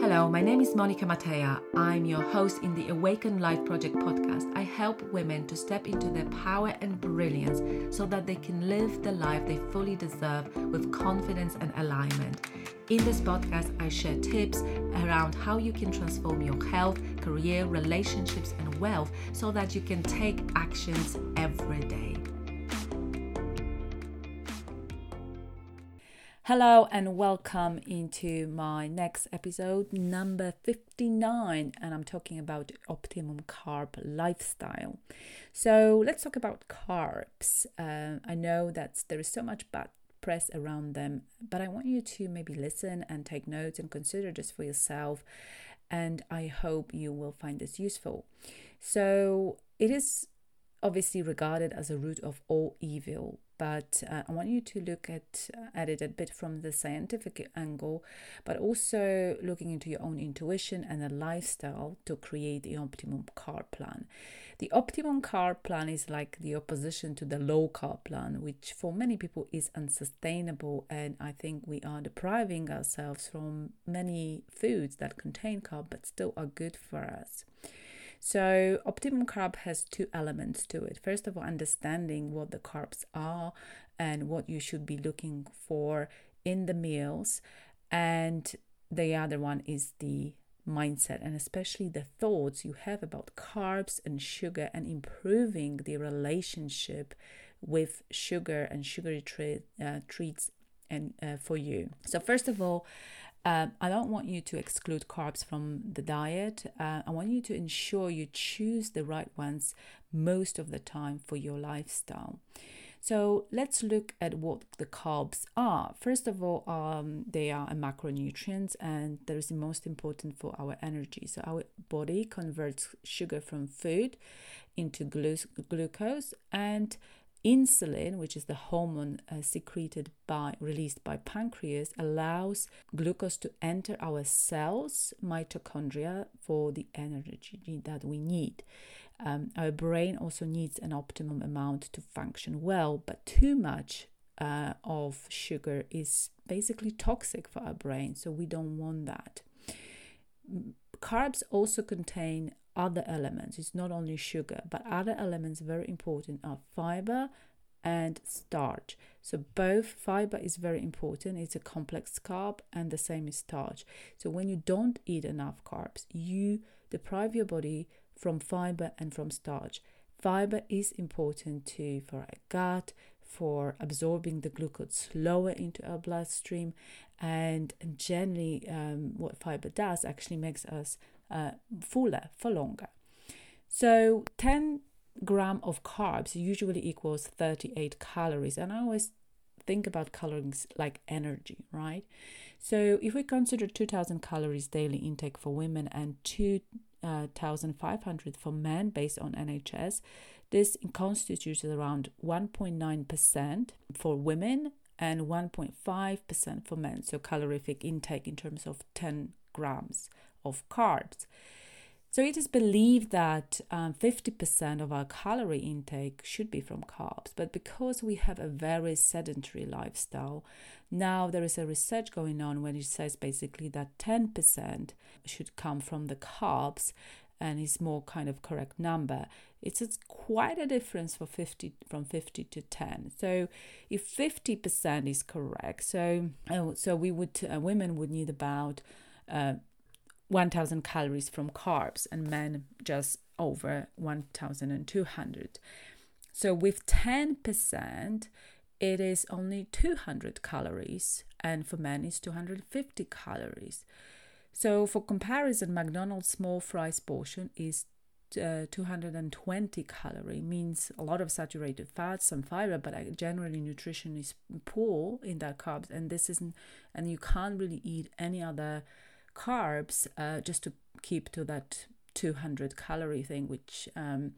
Hello, my name is Monika Mateja. I'm your host in the Awaken Life Project podcast. I help women to step into their power and brilliance so that they can live the life they fully deserve with confidence and alignment. In this podcast, I share tips around how you can transform your health, career, relationships, and wealth so that you can take actions every day. Hello and welcome into my next episode, number 59, and I'm talking about optimum carb lifestyle. So let's talk about carbs. Uh, I know that there is so much bad press around them, but I want you to maybe listen and take notes and consider this for yourself. And I hope you will find this useful. So it is obviously regarded as a root of all evil but uh, I want you to look at uh, at it a bit from the scientific angle, but also looking into your own intuition and a lifestyle to create the optimum carb plan. The optimum carb plan is like the opposition to the low carb plan, which for many people is unsustainable, and I think we are depriving ourselves from many foods that contain carb but still are good for us. So, optimum carb has two elements to it. First of all, understanding what the carbs are and what you should be looking for in the meals. And the other one is the mindset and especially the thoughts you have about carbs and sugar and improving the relationship with sugar and sugary tra- uh, treats and uh, for you. So first of all, um, I don't want you to exclude carbs from the diet. Uh, I want you to ensure you choose the right ones most of the time for your lifestyle. So let's look at what the carbs are. First of all, um, they are a macronutrients and that is the most important for our energy. So our body converts sugar from food into glu- glucose and Insulin, which is the hormone uh, secreted by released by pancreas, allows glucose to enter our cells, mitochondria, for the energy that we need. Um, our brain also needs an optimum amount to function well, but too much uh, of sugar is basically toxic for our brain, so we don't want that. Carbs also contain other elements. It's not only sugar, but other elements very important are fiber and starch. So both fiber is very important. It's a complex carb and the same is starch. So when you don't eat enough carbs, you deprive your body from fiber and from starch. Fiber is important too for our gut, for absorbing the glucose slower into our bloodstream, and generally, um, what fiber does actually makes us uh, fuller for longer. So 10 gram of carbs usually equals 38 calories. And I always think about calories like energy, right? So if we consider 2000 calories daily intake for women and 2500 for men based on NHS, this constitutes around 1.9% for women and 1.5% for men. So calorific intake in terms of 10 grams of carbs. So it is believed that um, 50% of our calorie intake should be from carbs, but because we have a very sedentary lifestyle, now there is a research going on when it says basically that 10% should come from the carbs and is more kind of correct number. It's, it's quite a difference for 50 from 50 to 10. So if 50% is correct, so uh, so we would uh, women would need about uh, 1000 calories from carbs and men just over 1200 so with 10% it is only 200 calories and for men it's 250 calories. So for comparison mcdonald's small fries portion is uh, 220 calorie means a lot of saturated fats some fiber but uh, generally nutrition is poor in that carbs and this isn't and you can't really eat any other carbs uh, just to keep to that 200 calorie thing, which um,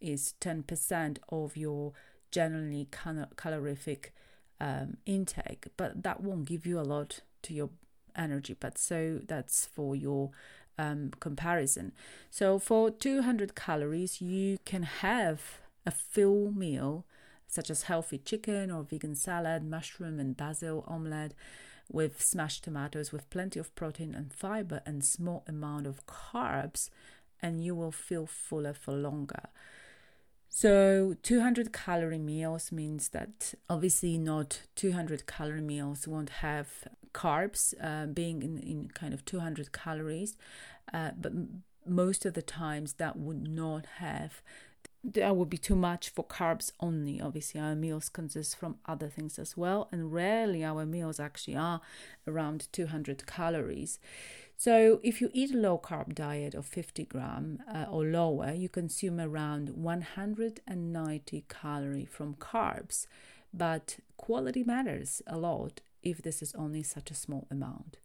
is 10% of your generally cal- calorific um, intake. But that won't give you a lot to your energy. But so that's for your um, comparison. So for 200 calories, you can have a full meal such as healthy chicken or vegan salad, mushroom and basil omelette with smashed tomatoes with plenty of protein and fiber and small amount of carbs and you will feel fuller for longer. So 200 calorie meals means that obviously not 200 calorie meals won't have carbs uh, being in, in kind of 200 calories, uh, but most of the times that would not have that would be too much for carbs only. Obviously, our meals consist from other things as well, and rarely our meals actually are around 200 calories. So, if you eat a low carb diet of 50 gram uh, or lower, you consume around 190 calorie from carbs. But quality matters a lot if this is only such a small amount.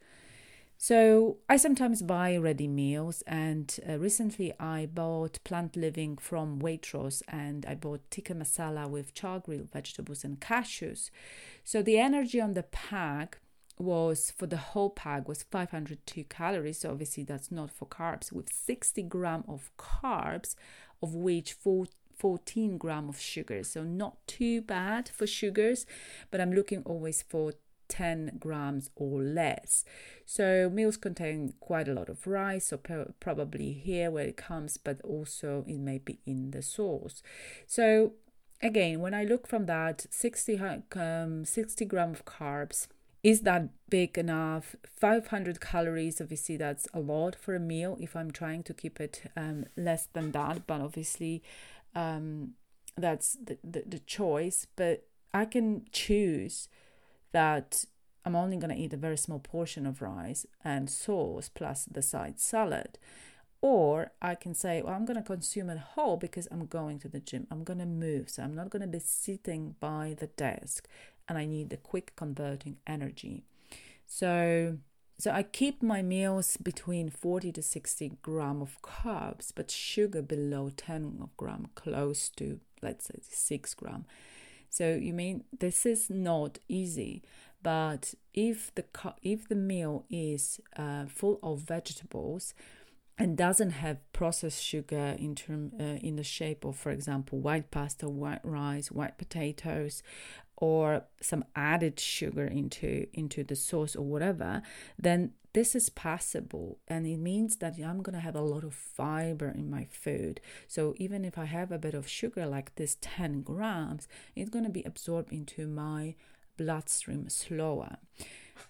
So I sometimes buy ready meals, and uh, recently I bought Plant Living from Waitrose, and I bought tikka masala with char grilled vegetables and cashews. So the energy on the pack was for the whole pack was 502 calories. So obviously that's not for carbs. With 60 gram of carbs, of which 4 14 gram of sugar. So not too bad for sugars, but I'm looking always for 10 grams or less. So meals contain quite a lot of rice, so probably here where it comes, but also it may be in the sauce. So again, when I look from that 60, um, 60 gram of carbs, is that big enough 500 calories obviously that's a lot for a meal if i'm trying to keep it um, less than that but obviously um, that's the, the, the choice but i can choose that I'm only going to eat a very small portion of rice and sauce plus the side salad. Or I can say, well, I'm going to consume it whole because I'm going to the gym. I'm going to move. So I'm not going to be sitting by the desk and I need the quick converting energy. So so I keep my meals between 40 to 60 gram of carbs, but sugar below 10 gram, close to let's say 6 gram. So you mean this is not easy, but if the if the meal is uh, full of vegetables and doesn't have processed sugar in term uh, in the shape of, for example, white pasta, white rice, white potatoes, or some added sugar into into the sauce or whatever, then this is possible and it means that I'm going to have a lot of fiber in my food. So even if I have a bit of sugar like this 10 grams, it's going to be absorbed into my bloodstream slower.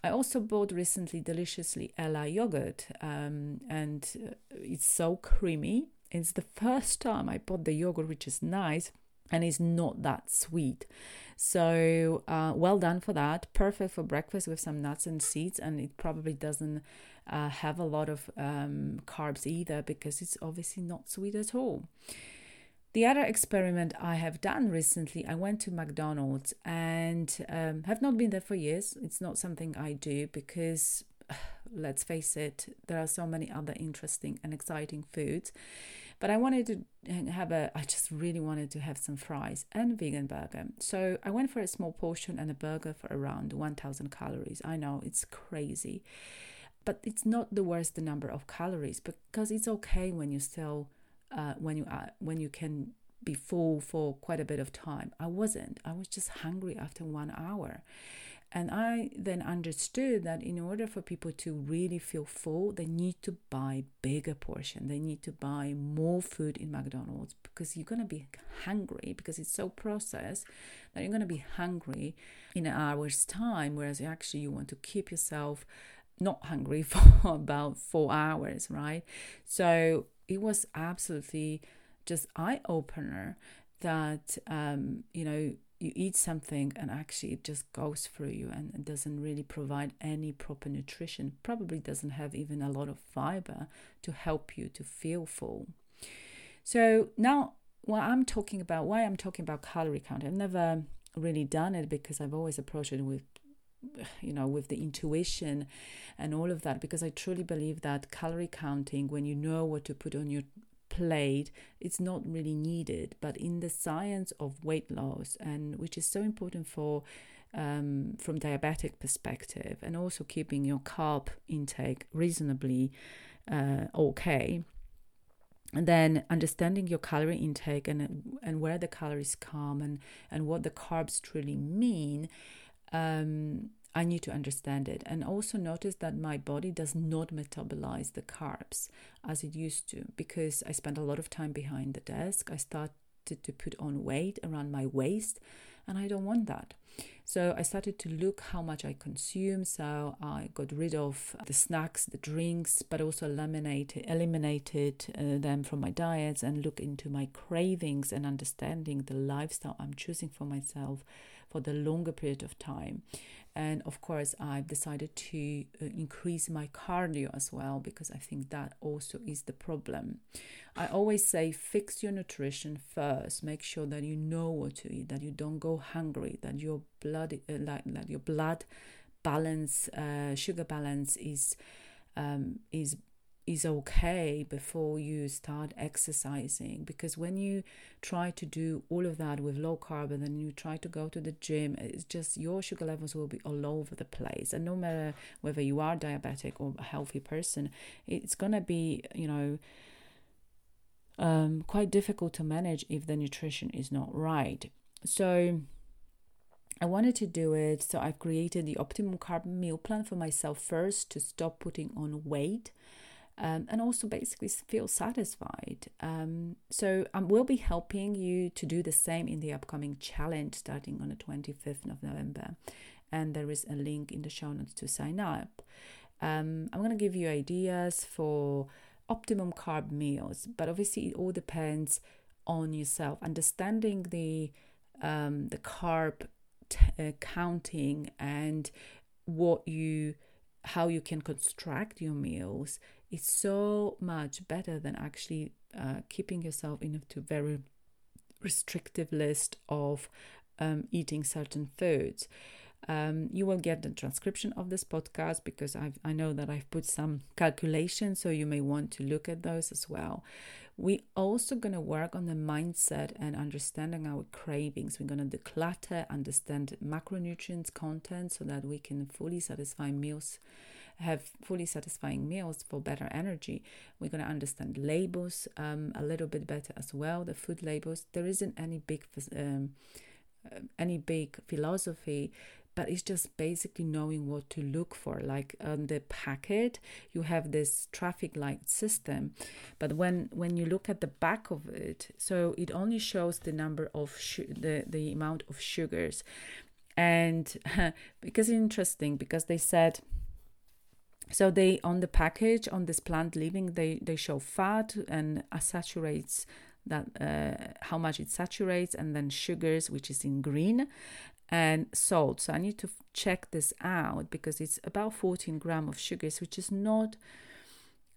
I also bought recently deliciously Ella yogurt um, and uh, it's so creamy. It's the first time I bought the yogurt, which is nice and it's not that sweet. So, uh, well done for that. Perfect for breakfast with some nuts and seeds, and it probably doesn't uh, have a lot of um, carbs either because it's obviously not sweet at all. The other experiment I have done recently, I went to McDonald's and um, have not been there for years. It's not something I do because, let's face it, there are so many other interesting and exciting foods. But I wanted to have a, I just really wanted to have some fries and vegan burger. So I went for a small portion and a burger for around 1000 calories. I know it's crazy, but it's not the worst the number of calories because it's okay when you still, uh, when you are, when you can be full for quite a bit of time. I wasn't. I was just hungry after one hour. And I then understood that in order for people to really feel full, they need to buy bigger portion. They need to buy more food in McDonald's because you're going to be hungry because it's so processed that you're going to be hungry in an hour's time. Whereas actually you want to keep yourself not hungry for about four hours, right? So it was absolutely just eye opener that um, you know you eat something and actually it just goes through you and it doesn't really provide any proper nutrition probably doesn't have even a lot of fiber to help you to feel full. So now what i'm talking about why i'm talking about calorie count i've never really done it because i've always approached it with you know with the intuition and all of that because i truly believe that calorie counting when you know what to put on your played it's not really needed. But in the science of weight loss and which is so important for um, from diabetic perspective and also keeping your carb intake reasonably uh, okay and then understanding your calorie intake and and where the calories come and and what the carbs truly mean um, I need to understand it and also notice that my body does not metabolize the carbs as it used to because I spent a lot of time behind the desk. I started to put on weight around my waist and I don't want that. So I started to look how much I consume. So I got rid of the snacks, the drinks, but also eliminated eliminated uh, them from my diets and look into my cravings and understanding the lifestyle I'm choosing for myself for the longer period of time. And of course, I've decided to uh, increase my cardio as well because I think that also is the problem. I always say fix your nutrition first. Make sure that you know what to eat, that you don't go hungry, that your blood, uh, like, that your blood balance, uh, sugar balance is um, is is okay before you start exercising because when you try to do all of that with low carb and then you try to go to the gym it's just your sugar levels will be all over the place. And no matter whether you are diabetic or a healthy person it's going to be you know um, quite difficult to manage if the nutrition is not right. So I wanted to do it, so I've created the optimum carb meal plan for myself first to stop putting on weight um, and also basically feel satisfied. Um, so I will be helping you to do the same in the upcoming challenge starting on the 25th of November. And there is a link in the show notes to sign up. Um, I'm going to give you ideas for optimum carb meals, but obviously it all depends on yourself. Understanding the um, the carb t- uh, counting and what you how you can construct your meals is so much better than actually uh, keeping yourself in a very restrictive list of um, eating certain foods. Um, you will get the transcription of this podcast because I've, I know that I've put some calculations, so you may want to look at those as well. We're also going to work on the mindset and understanding our cravings. We're going to declutter, understand macronutrients content so that we can fully satisfy meals have fully satisfying meals for better energy. We're going to understand labels um, a little bit better as well. The food labels. There isn't any big um, uh, any big philosophy but it's just basically knowing what to look for like on the packet you have this traffic light system but when when you look at the back of it so it only shows the number of the the amount of sugars and because it's interesting because they said so they on the package on this plant living they they show fat and saturates that uh, how much it saturates and then sugars which is in green and salt. So i need to check this out because it's about 14 gram of sugars which is not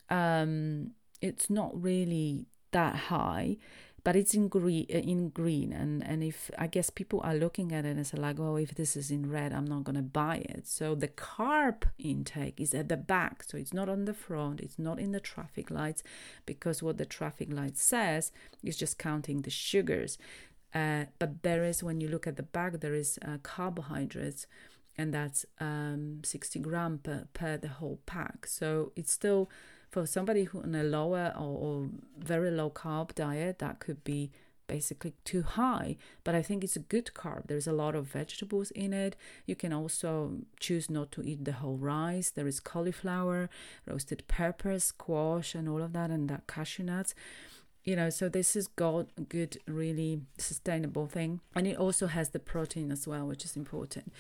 um it's not really that high but it's in green uh, in green. And and if i guess people are looking at it and say like oh if this is in red i'm not going to buy it. So the carb intake is at the back. So it's not on the front. It's not in the traffic lights because what the traffic light says is just counting the sugars. Uh, but there is when you look at the back there is uh, carbohydrates and that's um, 60 gram per, per the whole pack. So it's still for somebody who on a lower or, or very low carb diet, that could be basically too high. But i think it's a good carb. There's a lot of vegetables in it. You can also choose not to eat the whole rice. There is cauliflower roasted peppers squash and all of that and that cashew nuts. You know so this is got good really sustainable thing. And it also has the protein as well which is important.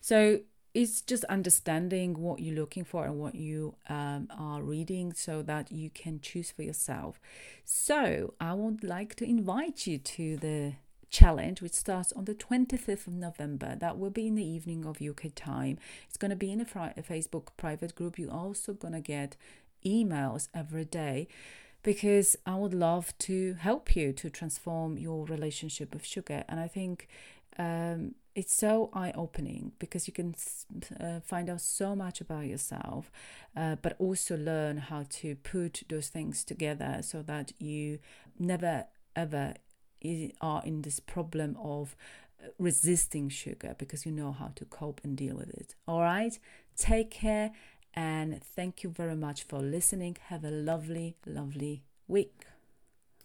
So it's just understanding what you're looking for and what you um, are reading so that you can choose for yourself. So, I would like to invite you to the challenge, which starts on the 25th of November. That will be in the evening of UK time. It's going to be in a, a Facebook private group. You're also going to get emails every day because I would love to help you to transform your relationship with sugar. And I think um, it's so eye opening because you can uh, find out so much about yourself, uh, but also learn how to put those things together so that you never ever are in this problem of uh, resisting sugar because you know how to cope and deal with it. All right, take care and thank you very much for listening. Have a lovely, lovely week.